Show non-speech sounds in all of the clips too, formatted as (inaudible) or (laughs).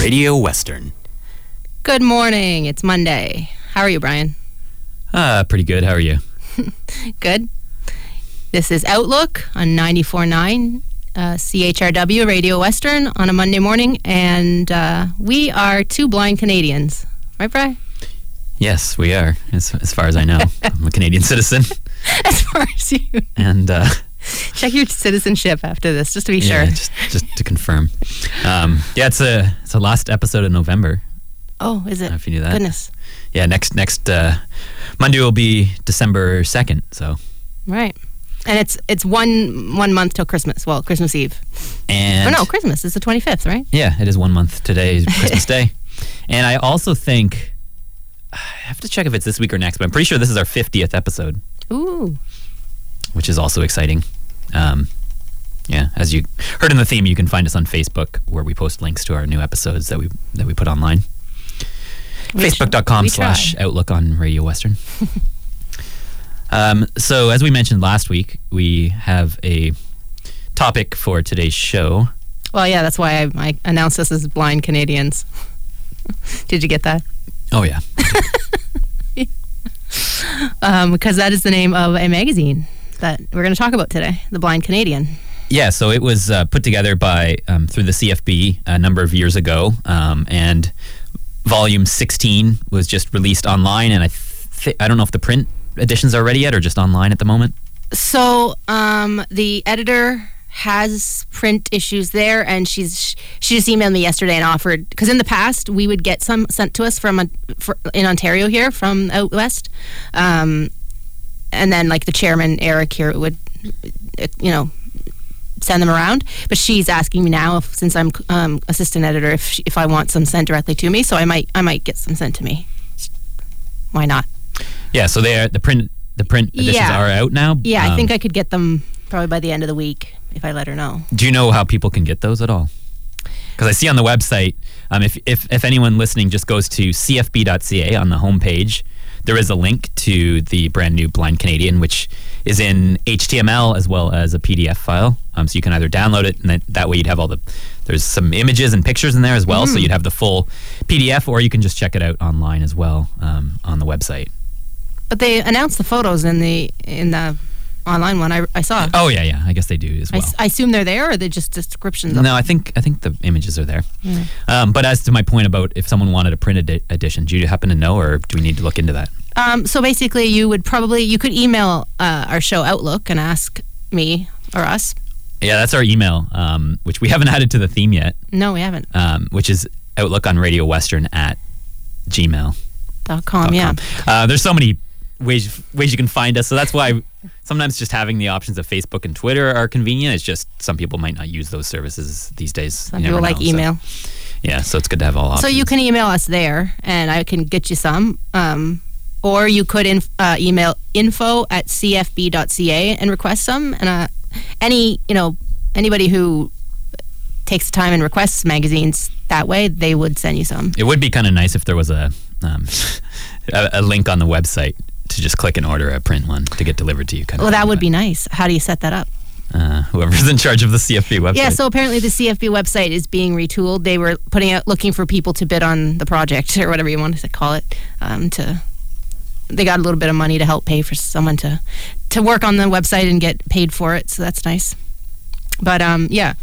Radio Western. Good morning. It's Monday. How are you, Brian? Uh, pretty good. How are you? (laughs) Good. This is Outlook on 94.9 uh, CHRW Radio Western on a Monday morning, and uh, we are two blind Canadians. Right, Brian? Yes, we are, as, as far as I know. (laughs) I'm a Canadian citizen. (laughs) As far as you And uh, check your citizenship after this, just to be yeah, sure. just, just to confirm. Um, yeah, it's a it's a last episode of November. Oh, is I it? don't know if you knew that. Goodness. Yeah, next next uh, Monday will be December second. So Right. And it's it's one one month till Christmas. Well, Christmas Eve. and oh no, Christmas is the twenty fifth, right? Yeah, it is one month today, is Christmas Day. (laughs) And I also think I have to check if it's this week or next, but I'm pretty sure this is our 50th episode, Ooh. which is also exciting. Um, yeah, as you heard in the theme, you can find us on Facebook where we post links to our new episodes that we that we put online. Facebook.com slash. Outlook on Radio Western. (laughs) um, so, as we mentioned last week, we have a topic for today's show. Well, yeah, that's why I, I announced this as blind Canadians. (laughs) Did you get that? Oh, yeah. (laughs) Um, because that is the name of a magazine that we're going to talk about today, The Blind Canadian. Yeah, so it was uh, put together by um, through the CFB a number of years ago, um, and volume 16 was just released online. And I th- I don't know if the print editions are ready yet or just online at the moment. So um, the editor has print issues there, and she's she just emailed me yesterday and offered because in the past we would get some sent to us from a, for, in Ontario here from out west, um, and then like the chairman Eric here would you know send them around. But she's asking me now if, since I'm um, assistant editor if she, if I want some sent directly to me. So I might I might get some sent to me. Why not? Yeah, so they are the print the print editions Yeah. are out now. Yeah, I Um, think I could get them probably by the end of the week if I let her know. Do you know how people can get those at all? Because I see on the website, um, if, if, if anyone listening just goes to cfb.ca on the homepage, there is a link to the brand new Blind Canadian, which is in HTML as well as a PDF file. Um, so you can either download it, and that, that way you'd have all the. There's some images and pictures in there as well, so you'd have the full PDF, or you can just check it out online as well um, on the website. But they announced the photos in the in the online one I, I saw. Oh yeah, yeah. I guess they do as I, well. s- I assume they're there, or they're just descriptions. Of No, I think I think the images are there. Um, but as to my point about if someone wanted a printed edition, do you happen to know, or do we need to look into that? Um, so basically, you would probably you could email uh, our show Outlook and ask me or us. Yeah, that's our email, um, which we haven't (laughs) added to the theme yet, No, we haven't. um, which is Outlook on Radio Western at gmail. Dot com. Yeah. Uh, there's so many ways ways you can find us, so that's why sometimes just having the options of Facebook and Twitter are convenient. It's just some people might not use those services these days. Some people like know, so- email. yeah, so it's good to have all options. So you can email us there, and I can get you some. Um, or you could inf- uh, email info at cfb.ca and request some. And uh, any, you know, anybody who takes time and requests magazines that way, they would send you some. It would be kind of nice if there was a, um, (laughs) a a link on the website to just click and order a print one to get delivered to you. Kind Well, of that would be nice. How do you set that up? uh, whoever's in charge of the CFB website. Yeah, so apparently the CFB website is being retooled. They were putting out looking for people to bid on the project or whatever you want to call it. Um, to they got a little bit of money to help pay for someone to to work on the website and get paid for it, so that's nice. But um, yeah.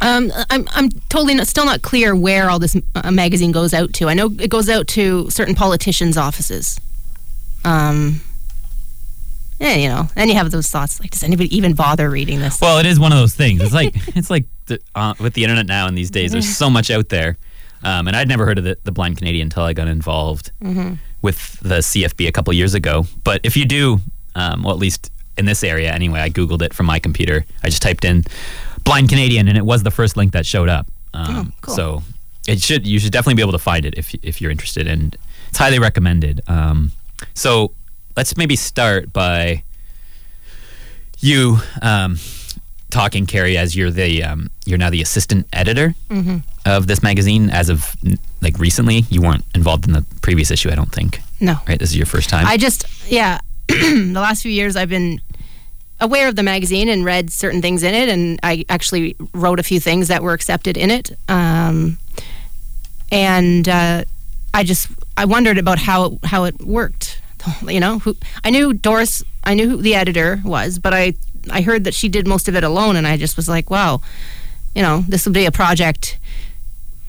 Um, I'm I'm totally not, still not clear where all this uh, magazine goes out to. I know it goes out to certain politicians' offices. Um, yeah, you know, and you have those thoughts like, does anybody even bother reading this? Well, it is one of those things. It's like (laughs) it's like the, uh, with the internet now and these days. There's so much out there, um, and I'd never heard of the, the Blind Canadian until I got involved with the CFB a couple years ago. But if you do, um, well, at least in this area anyway, I googled it from my computer. I just typed in Blind Canadian, and it was the first link that showed up. Um, Oh, cool. So it should you should definitely be able to find it if if you're interested, and it's highly recommended. Um, so let's maybe start by you um, talking, Carrie, as you're the um, you're now the assistant editor Mm-hmm. of this magazine. As of like recently, you weren't involved in the previous issue, I don't think. No. Right, this is your first time. I just, yeah, (clears throat) the last few years I've been aware of the magazine and read certain things in it, and I actually wrote a few things that were accepted in it. Um, and uh, I just, I wondered about how it, how it worked. You know, who I knew Doris, I knew who the editor was, but I I heard that she did most of it alone, and I just was like, wow, you know, this would be a project,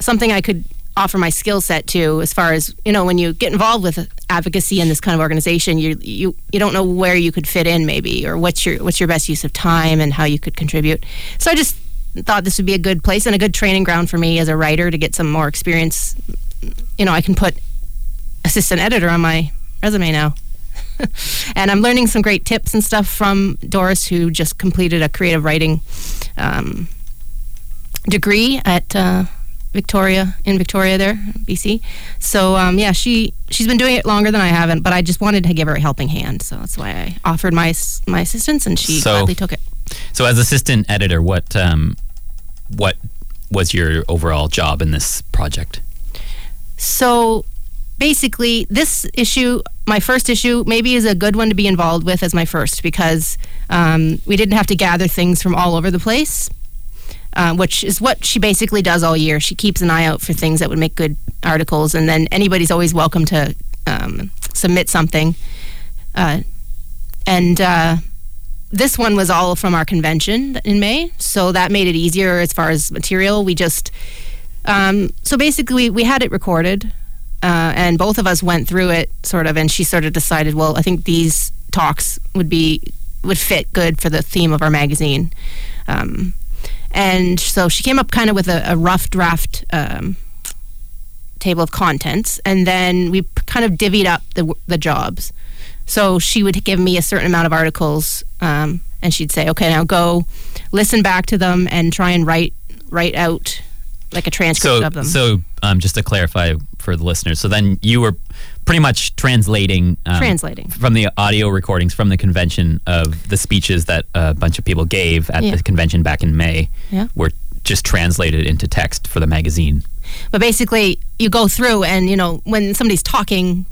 something I could offer my skill set to as far as you know when you get involved with advocacy in this kind of organization you you you don't know where you could fit in maybe or what's your what's your best use of time and how you could contribute so i just thought this would be a good place and a good training ground for me as a writer to get some more experience you know i can put assistant editor on my resume now (laughs) and i'm learning some great tips and stuff from doris who just completed a creative writing um, degree at uh, Victoria in Victoria there, BC. So um, yeah, she she's been doing it longer than I haven't, but I just wanted to give her a helping hand, so that's why I offered my my assistance, and she So- gladly took it. so, as assistant editor, what um, what was your overall job in this project? So basically, this issue, my first issue, maybe is a good one to be involved with as my first because um, we didn't have to gather things from all over the place. Uh, which is what she basically does all year. She keeps an eye out for things that would make good articles, and then anybody's always welcome to um, submit something. Uh, and uh, this one was all from our convention in May, so that made it easier as far as material. We just um, so basically, we, we had it recorded, uh, and both of us went through it sort of, and she sort of decided, well, I think these talks would be would fit good for the theme of our magazine. Um, and so she came up kind of with a, a rough draft um, table of contents, and then we kind of divvied up the the jobs. So she would give me a certain amount of articles, um, and she'd say, "Okay, now go listen back to them and try and write write out like a transcript So, of them." so um, just to clarify for the listeners, so then you were pretty much translating um, Translating. from the audio recordings from the convention of the speeches that a bunch of people gave at Yeah. the convention back in May. Yeah. Were just translated into text for the magazine. But basically, you go through, and you know when somebody's talking,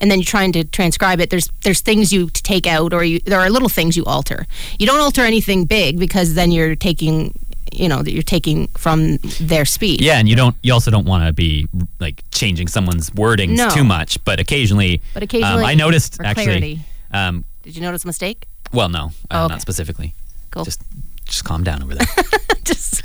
and then you're trying to transcribe it. There's there's things you take out, or you, there are little things you alter. You don't alter anything big because then you're taking, you know, that you're taking from their speech. Yeah, and you don't. You also don't want to be like changing someone's wordings No. too much. But occasionally, But occasionally, um, I noticed actually. Um, Did you notice a mistake? well, no, uh, Oh, okay. not specifically. Cool. Just, just calm down over there. (laughs) (laughs) Just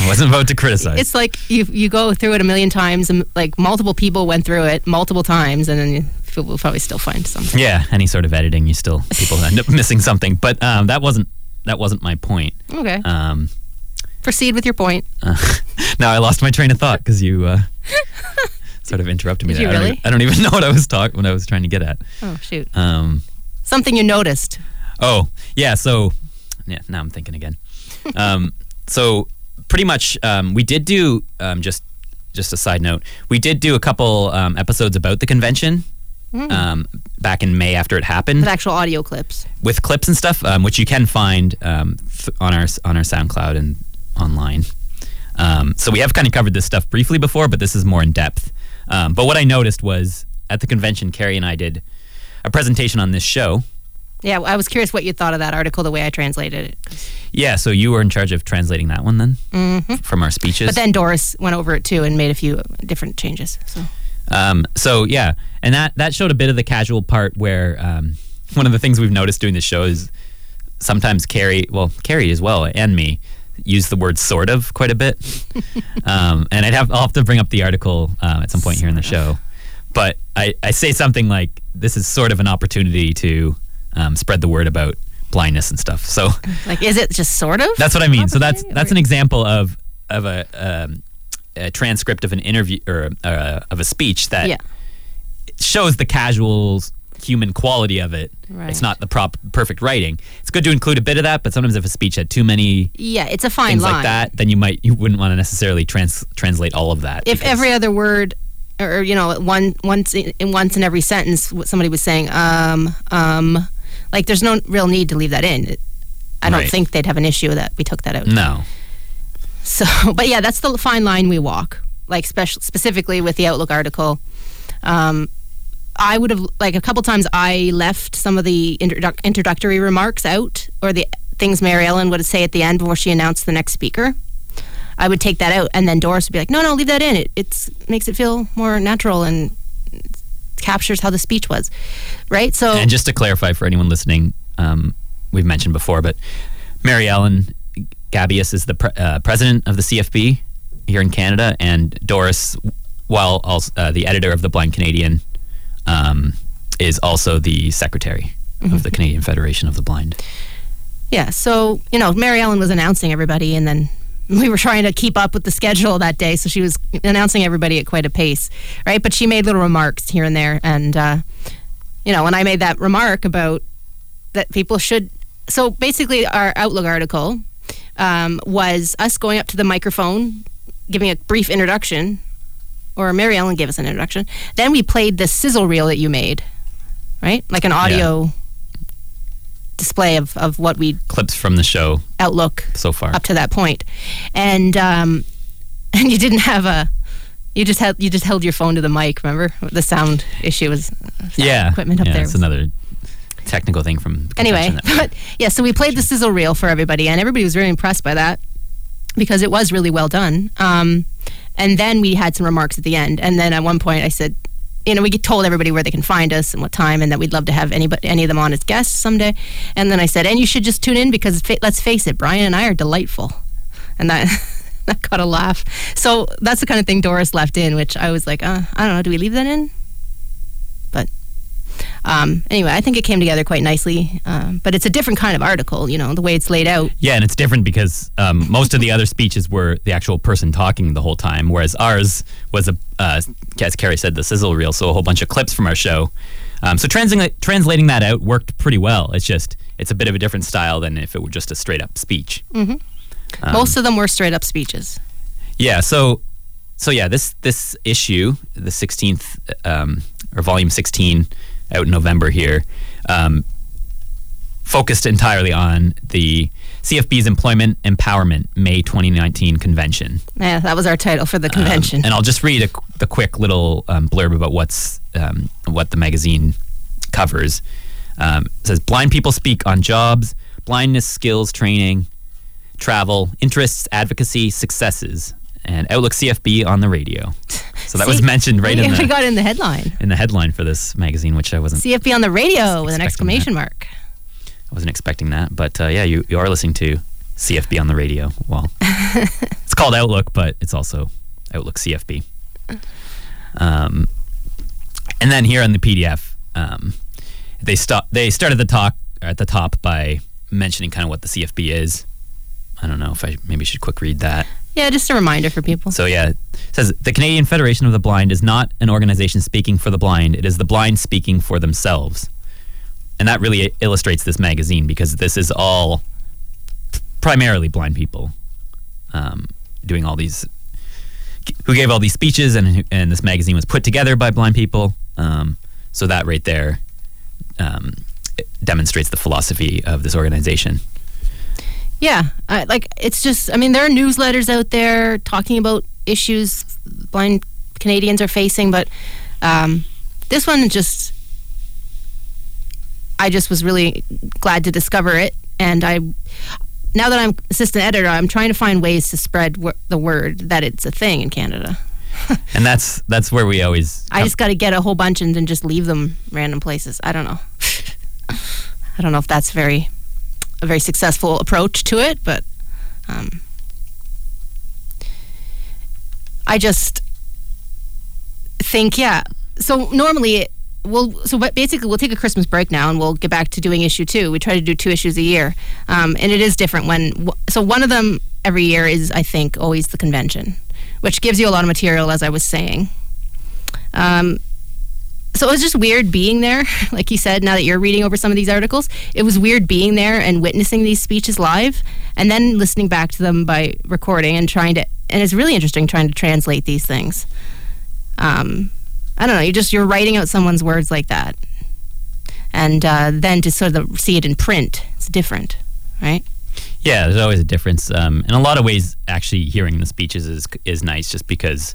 I wasn't about to criticize. it's like you you go through it a million times, and like multiple people went through it multiple times, and then people will probably still find something. Yeah, any sort of editing, you still people end up (laughs) missing something. But um, that wasn't that wasn't my point. Okay, Um, proceed with your point. uh, (laughs) now I lost my train of thought because you uh, (laughs) sort of interrupted me. Did you there. I, don't, really? e- I don't even (laughs) know what I was talking, what I was trying to get at. Oh shoot, Um, something you noticed. oh, yeah. So, yeah. Now I'm thinking again. Um, so pretty much, um, we did do um, just just a side note. We did do a couple um, episodes about the convention. Um, back in May after it happened. With actual audio clips. with clips and stuff, um, which you can find um, th- on our on our SoundCloud and online. Um, so we have kind of covered this stuff briefly before, but this is more in depth. Um, but what I noticed was at the convention, Carrie and I did a presentation on this show. Yeah, I was curious what you thought of that article, the way I translated it. Yeah, so you were in charge of translating that one then hmm from our speeches. But then Doris went over it too and made a few different changes. So Um, so yeah, and that that showed a bit of the casual part where um, one of the things we've noticed doing the show is sometimes Carrie, well, Carrie as well, and me use the word sort of quite a bit. (laughs) um, and I'd have I'll have to bring up the article uh, at some point here in the show, but I, I say something like this is sort of an opportunity to um, spread the word about blindness and stuff. So (laughs) like, is it just sort of? that's what I mean. So that's that's an example of of a, um, a transcript of an interview or uh, of a speech that yeah. shows the casual human quality of it. Right. It's not the prop perfect writing. It's good to include a bit of that, but sometimes if a speech had too many Yeah, it's a fine things line. like that, then you might you wouldn't want to necessarily trans- translate all of that. if every other word or you know one once in, once in every sentence what somebody was saying um um like there's no real need to leave that in i don't Right. think they'd have an issue that we took that out no, so (laughs) but yeah that's the fine line we walk like special specifically with the outlook article um I would have like a couple times I left some of the introduc- introductory remarks out or the things Mary Ellen would say at the end before she announced the next speaker. I would take that out, and then Doris would be like, "No, no, leave that in. It it's makes it feel more natural and captures how the speech was, right?" So and just to clarify for anyone listening, um, we've mentioned before, but Mary Ellen Gabias is the pre- uh, president of the CFB here in Canada, and Doris, while also uh, the editor of the Blind Canadian, um, is also the secretary of the Canadian Federation of the Blind. Yeah, so you know, Mary Ellen was announcing everybody, and then (laughs) we were trying to keep up with the schedule that day, so she was announcing everybody at quite a pace, right? But she made little remarks here and there, and uh, you know, when I made that remark about that people should, so basically, our Outlook article um, was us going up to the microphone, giving a brief introduction, or Mary Ellen gave us an introduction. Then we played the sizzle reel that you made, right? Like an audio. display of, of what we Clips from the show outlook so far. up to that point, and um, (laughs) and you didn't have a, you just had you just held your phone to the mic. Remember the sound issue was sound yeah, equipment up yeah, there. It's another technical thing from anyway, but yeah, so we played the sizzle reel for everybody, and everybody was very impressed by that because it was really well done. Um, and then we had some remarks at the end, and then at one point I said, you know, we told everybody where they can find us and what time, and that we'd love to have anybody, any of them on as guests someday. And then I said, and you should just tune in because fa- let's face it, Brian and I are delightful, and that. (laughs) That got a laugh. So that's the kind of thing Doris left in, which I was like, uh, I don't know, do we leave that in? Um, anyway, I think it came together quite nicely. Um, but it's a different kind of article, you know, the way it's laid out. Yeah, and it's different because um, most of the other speeches were the actual person talking the whole time, whereas ours was a, uh, as Carrie said, the sizzle reel, so a whole bunch of clips from our show. Um, so translating translating that out worked pretty well. It's just it's a bit of a different style than if it were just a straight up speech. Um, Most of them were straight up speeches. Yeah. So, so yeah, this this issue, the sixteenth um, or volume sixteen, out in November here, um, focused entirely on the CFB's Employment Empowerment May 2019 convention. Yeah, that was our title for the Um, convention. and I'll just read a, the quick little um, blurb about what's um, what the magazine covers. Um, it says blind people speak on jobs, blindness skills training, travel, interests, advocacy, successes, and Outlook CFB on the radio. So that was mentioned right in (laughs) we the got in the headline. in the headline for this magazine, which I wasn't CFB on the radio with an exclamation mark. I wasn't expecting that. But uh, yeah, you, you are listening to CFB on the radio. Well, (laughs) it's called Outlook, but it's also Outlook CFB. Um, and then here on the PDF, um, they stop. They started the talk at the top by mentioning kind of what the CFB is. I don't know if I maybe should quick read that. Yeah, just a reminder for people. So yeah, it says the Canadian Federation of the Blind is not an organization speaking for the blind. It is the blind speaking for themselves, and that really illustrates this magazine because this is all primarily blind people um, doing all these who gave all these speeches, and and this magazine was put together by blind people. Um, so that right there um, demonstrates the philosophy of this organization. Yeah, I, like it's just. I mean, there are newsletters out there talking about issues blind Canadians are facing, but um, this one just. I just was really glad to discover it, and I. Now that I'm assistant editor, I'm trying to find ways to spread w- the word that it's a thing in Canada. (laughs) And that's that's where we always I just got to get a whole bunch and then just leave them random places. I don't know. (laughs) I don't know if that's very a very successful approach to it, but um, I just think, yeah. So normally, we'll so basically we'll take a Christmas break now and we'll get back to doing issue two. We try to do two issues a year, um, and it is different when. So one of them every year is, I think, always the convention, which gives you a lot of material, as I was saying. Um, so it was just weird being there. (laughs) Like you said, now that you're reading over some of these articles, it was weird being there and witnessing these speeches live, and then listening back to them by recording and trying to. And it's really interesting trying to translate these things. Um, I don't know. You just you're writing out someone's words like that, and uh, then to sort of see it in print, it's different, right? Yeah, there's always a difference. Um, in a lot of ways, actually hearing the speeches is is nice, just because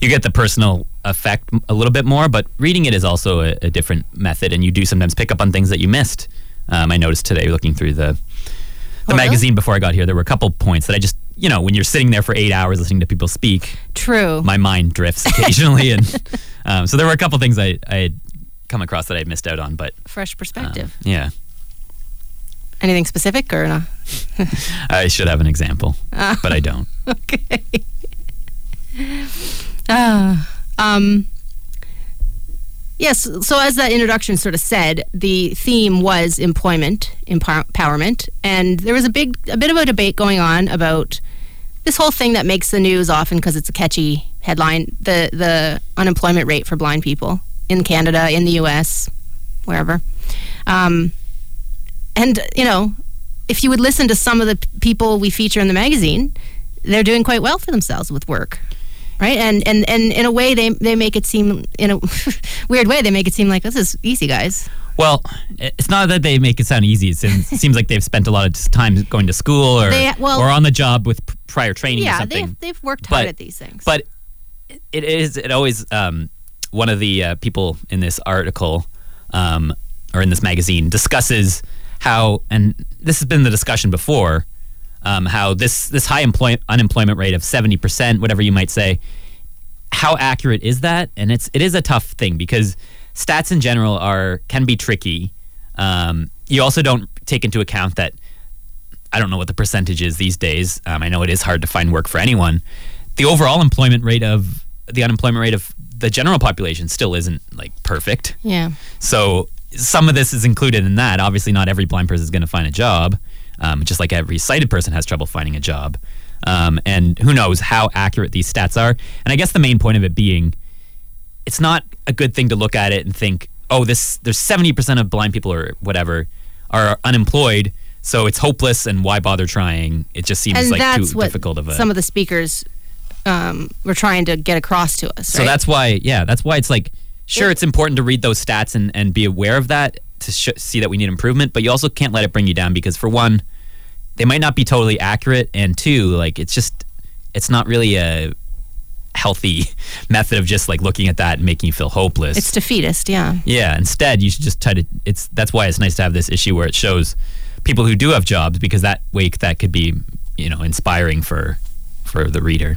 you get the personal effect a little bit more. But reading it is also a, a different method, and you do sometimes pick up on things that you missed. Um, I noticed today looking through the the Oh, really? magazine before I got here, there were a couple points that I just, you know, when you're sitting there for eight hours listening to people speak, True. my mind drifts (laughs) occasionally, and um, so there were a couple things I I had come across that I missed out on. But Fresh um, perspective. yeah, Anything specific or no? (laughs) I should have an example, but I don't. Okay. (laughs) Ah, um, yes. So as that introduction sort of said, the theme was employment empower- empowerment, and there was a big, a bit of a debate going on about this whole thing that makes the news often because it's a catchy headline: the the unemployment rate for blind people in Canada, in the U.S., wherever. Um, and you know, if you would listen to some of the people we feature in the magazine, they're doing quite well for themselves with work, right? And and and in a way, they they make it seem in a (laughs) weird way they make it seem like this is easy, guys. Well, it's not that they make it sound easy. It seems, seems like they've spent a lot of time going to school or They- well- or on the job with prior training or Yeah, something. they've they've worked But- hard at these things. But it is it always um, one of the uh, people in this article um, or in this magazine discusses how, and this has been the discussion before, um, how this this high employ- unemployment rate of seventy percent, whatever you might say, how accurate is that? And it's it is a tough thing because stats in general are can be tricky. Um, you also don't take into account that I don't know what the percentage is these days. Um, I know it is hard to find work for anyone. The overall employment rate of the unemployment rate of the general population still isn't like perfect. yeah, So some of this is included in that. Obviously, not every blind person is going to find a job, um, just like every sighted person has trouble finding a job. Um, and who knows how accurate these stats are. And I guess the main point of it being, it's not a good thing to look at it and think, oh, this there's 70% of blind people or whatever are unemployed, so it's hopeless and why bother trying? It just seems and like too difficult of a. some of the speakers um, were trying to get across to us. So right? that's why, yeah, that's why it's like, sure, it's important to read those stats and, and be aware of that to sh- see that we need improvement, but you also can't let it bring you down because, for one, they might not be totally accurate, and two, like, it's just, it's not really a healthy (laughs) method of just like looking at that and making you feel hopeless. it's defeatist. Yeah. yeah, instead, you should just try to, it's, that's why it's nice to have this issue where it shows people who do have jobs because that way that could be, you know, inspiring for, for the reader.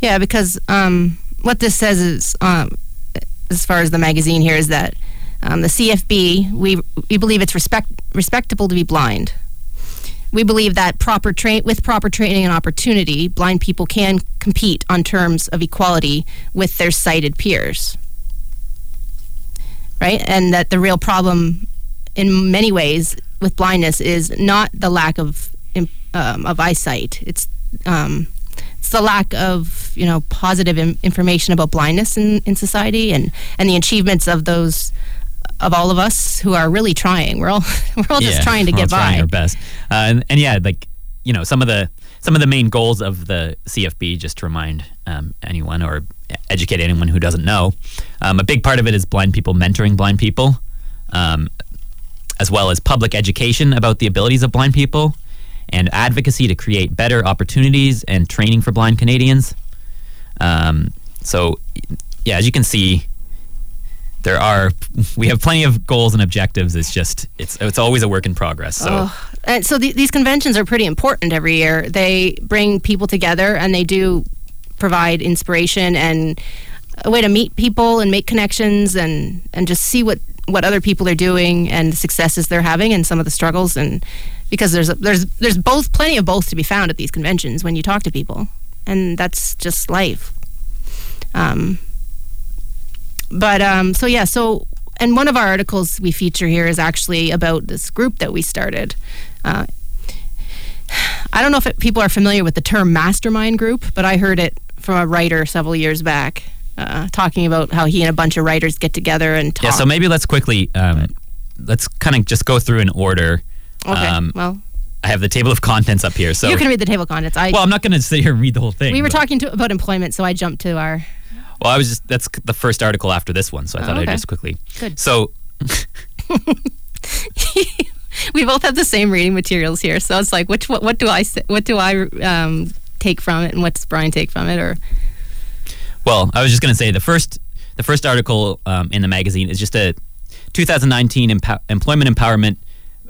Yeah, because um, what this says is, um, as far as the magazine here, is that um, the CFB we we believe it's respect respectable to be blind. We believe that proper train with proper training and opportunity, blind people can compete on terms of equality with their sighted peers. Right, and that the real problem, in many ways, with blindness is not the lack of um, of eyesight. It's um, it's the lack of you know positive Im- information about blindness in, in society and and the achievements of those of all of us who are really trying. We're all (laughs) we're all just trying to we're all get trying by. our best. Uh, and, and yeah, like you know, some of the some of the main goals of the CFB, just to remind um, anyone or educate anyone who doesn't know, um, a big part of it is blind people mentoring blind people, um, as well as public education about the abilities of blind people, and advocacy to create better opportunities and training for blind Canadians. Um, so, yeah, as you can see, there are (laughs) we have plenty of goals and objectives. It's just it's it's always a work in progress. So Oh, and so the, these conventions are pretty important every year. They bring people together and they do provide inspiration and a way to meet people and make connections and, and just see what, what other people are doing and the successes they're having and some of the struggles and because there's there's there's both plenty of both to be found at these conventions when you talk to people and that's just life. Um, but um, so yeah, so and one of our articles we feature here is actually about this group that we started. Uh, I don't know if it, people are familiar with the term mastermind group, but I heard it from a writer several years back. uh, talking about how he and a bunch of writers get together and talk. Yeah, so maybe let's quickly um, let's kind of just go through in order. okay. Um, well, I have the table of contents up here. So you can read the table of contents. I well, I'm not going to sit here and read the whole thing. we were but- talking to, about employment, so I jumped to our. Well, I was just that's the first article after this one, so I Oh, thought I'd just quickly. Good. So (laughs) we both have the same reading materials here, so it's like, which what, what do I what do I um, take from it, and what does Brian take from it, or Well, I was just going to say the first the first article um, in the magazine is just a 2019 empo- employment empowerment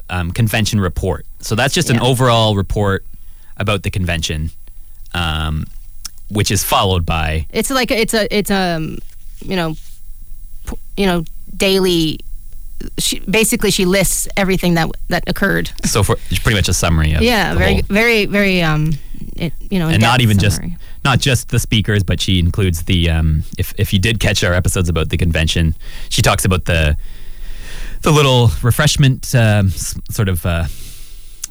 um, convention report. So that's just an overall report about the convention, um, which is followed by it's like it's a it's a um, you know you know daily. She, basically, she lists everything that that occurred. so for it's pretty much a summary of Yeah, very whole- very very um, it, you know, and not even summary. just not just the speakers, but she includes the um, if if you did catch our episodes about the convention, she talks about the the little refreshment um, sort of uh,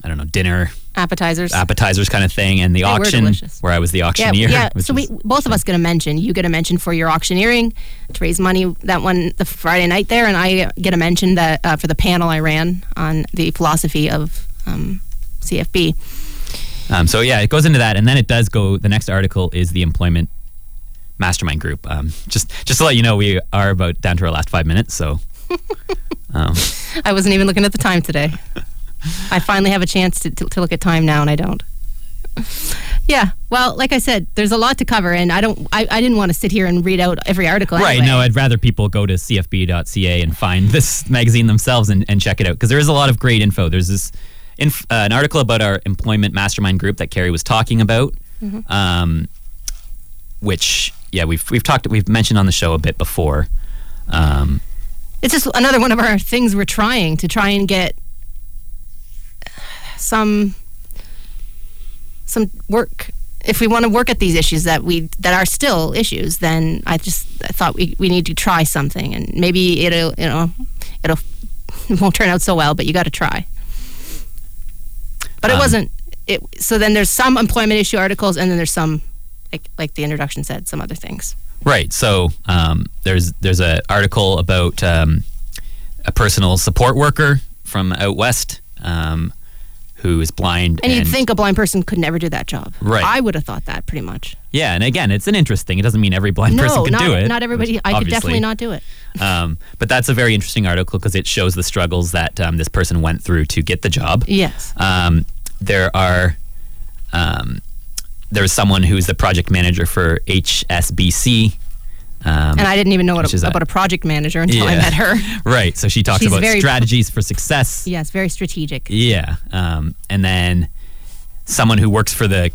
I don't know dinner appetizers. appetizers kind of thing, and the They auction where I was the auctioneer. yeah. (laughs) which So we both of us get a mention. You get a mention for your auctioneering to raise money that one the Friday night there, and I get a mention that uh, for the panel I ran on the philosophy of um, CFB. Um, so yeah, it goes into that, and then it does go. The next article is the employment mastermind group. Um, just just to let you know, we are about down to our last five minutes. So (laughs) um, I wasn't even looking at the time today. (laughs) (laughs) I finally have a chance to, to, to look at time now, and I don't. Yeah, well, like I said, there's a lot to cover, and I don't. I, I didn't want to sit here and read out every article. right, anyway. no, I'd rather people go to cfb.ca and find (laughs) this magazine themselves and, and check it out because there is a lot of great info. There's this inf- uh, an article about our employment mastermind group that Carrie was talking about, Mm-hmm. um, which yeah we've we've talked we've mentioned on the show a bit before. Um, it's just another one of our things we're trying to try and get some some work. If we want to work at these issues that we that are still issues then i just I thought we, we need to try something. And maybe it'll you know it'll (laughs) it won't turn out so well but you got to try. But it Um, wasn't it so then there's some employment issue articles and then there's some like like the introduction said some other things. Right. So um, there's there's an article about um, a personal support worker from out west. Um, who is blind. And, you'd think a blind person could never do that job. Right. I would have thought that pretty much. Yeah, and again, it's an interesting. It doesn't mean every blind person no, can not, do it. not everybody. I could definitely not do it. Um, but that's a very interesting article because it shows the struggles that um, this person went through to get the job. Yes. Um, there are um, there's someone who's the project manager for HSBC. Um, And I didn't even know what a, about a project manager until I met her. (laughs) right. So she talks She's about strategies for success. yes, very strategic. Yeah. Um, and then someone who works for the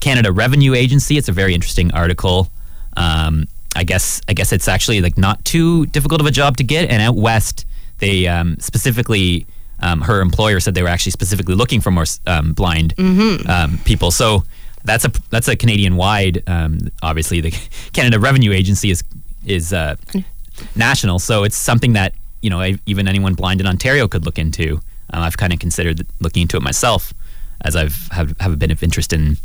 Canada Revenue Agency. It's a very interesting article. Um, I guess I guess it's actually like not too difficult of a job to get. And out west, they um, specifically um, her employer said they were actually specifically looking for more um, blind um, people. So that's a that's a Canadian wide. Um, obviously, the (laughs) Canada Revenue Agency is is uh, national, so it's something that you know even anyone blind in Ontario could look into. Um, I've kind of considered looking into it myself, as I've have, have a bit of interest in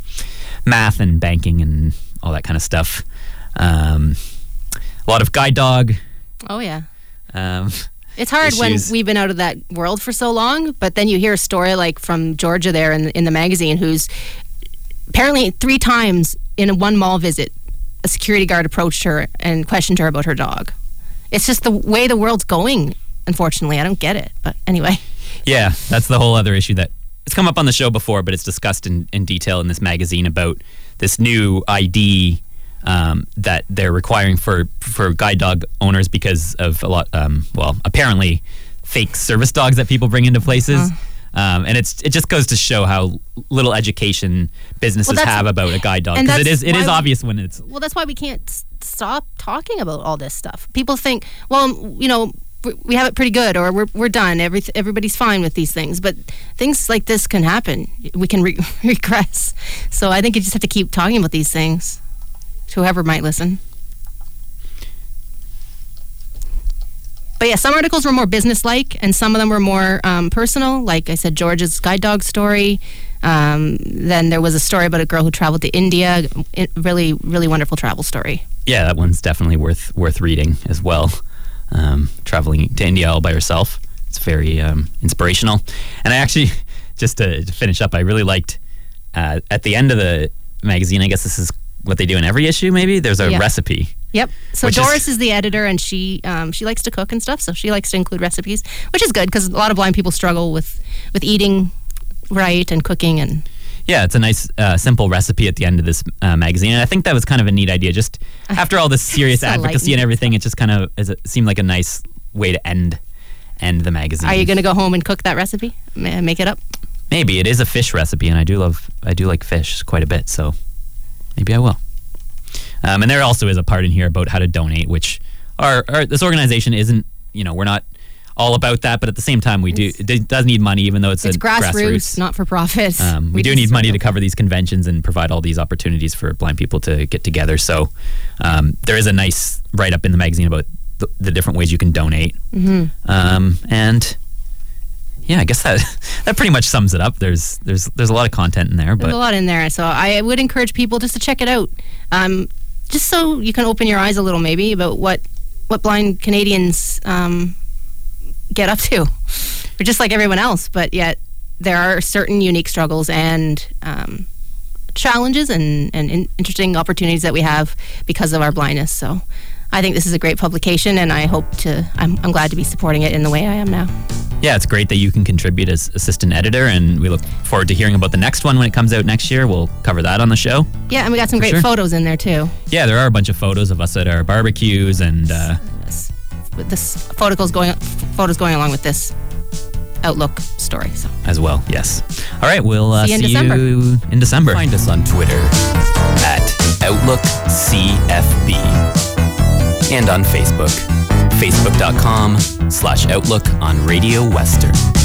math and banking and all that kind of stuff. Um, a lot of guide dog. Oh yeah. Um, It's hard issues. when we've been out of that world for so long, but then you hear a story like from Georgia there in, in the magazine, who's apparently three times in one mall visit, a security guard approached her and questioned her about her dog. It's just the way the world's going. Unfortunately, I don't get it, but anyway. Yeah, that's the whole other issue that it's come up on the show before, but it's discussed in, in detail in this magazine about this new ID um, that they're requiring for for guide dog owners because of a lot, um, well, apparently fake service dogs that people bring into places. Uh-huh. Um, and it's it just goes to show how little education businesses that's- have about a guide dog because it is it is we- obvious when it's Well, that's why we can't stop talking about all this stuff. People think, well, you know, we- we have it pretty good, or we're we're done. Every everybody's fine with these things, but things like this can happen. We can re- (laughs) regress. So I think you just have to keep talking about these things to whoever might listen. But yeah, some articles were more business-like, and some of them were more um, personal. Like I said, George's guide dog story. Um, then there was a story about a girl who traveled to India. It, really, really wonderful travel story. Yeah, that one's definitely worth worth reading as well. Um, traveling to India all by herself. It's very um, inspirational. And I actually, (laughs) just to, to finish up, I really liked uh, at the end of the magazine. I guess this is what they do in every issue. Maybe there's a Yeah. recipe. Yep. So Which is- Doris is, the editor, and she um, she likes to cook and stuff. So she likes to include recipes, which is good because a lot of blind people struggle with with eating right and cooking and Yeah, it's a nice, uh, simple recipe at the end of this uh, magazine, and I think that was kind of a neat idea. Just (laughs) after all this serious (laughs) So advocacy and everything, it just kind of is- it seemed like a nice way to end end the magazine. Are you going to go home and cook that recipe? Make it up? Maybe it is a fish recipe, and I do love I do like fish quite a bit, so maybe I will. Um, and there also is a part in here about how to donate, which our, our this organization isn't. You know, we're not all about that, but at the same time, we do it does need money, even though it's, It's a grassroots, not for profit. Um, we, do need money to cover these conventions and provide all these opportunities for blind people to get together. So um, there is a nice write up in the magazine about the, the different ways you can donate. Mm-hmm. Um, and yeah, I guess that (laughs) that pretty much sums it up. There's there's there's a lot of content in there, There's a lot in there, so I would encourage people just to check it out, um, just so you can open your eyes a little, maybe about what what blind Canadians um, get up to. We're (laughs) just like everyone else, but yet there are certain unique struggles and um, challenges and, and in- interesting opportunities that we have because of our blindness. So. I think this is a great publication, and I hope to. I'm, I'm glad to be supporting it in the way I am now. Yeah, it's great that you can contribute as assistant editor, and we look forward to hearing about the next one when it comes out next year. We'll cover that on the show. Yeah, and we got some great sure. photos in there too. Yeah, there are a bunch of photos of us at our barbecues and. Uh, this, with this photos going photos going along with this outlook story. So as well. Yes. All right, we'll uh, See you in see December. you in December. Find us on Twitter at Outlook OutlookCFB and on Facebook, facebook.com slash Outlook on Radio Western.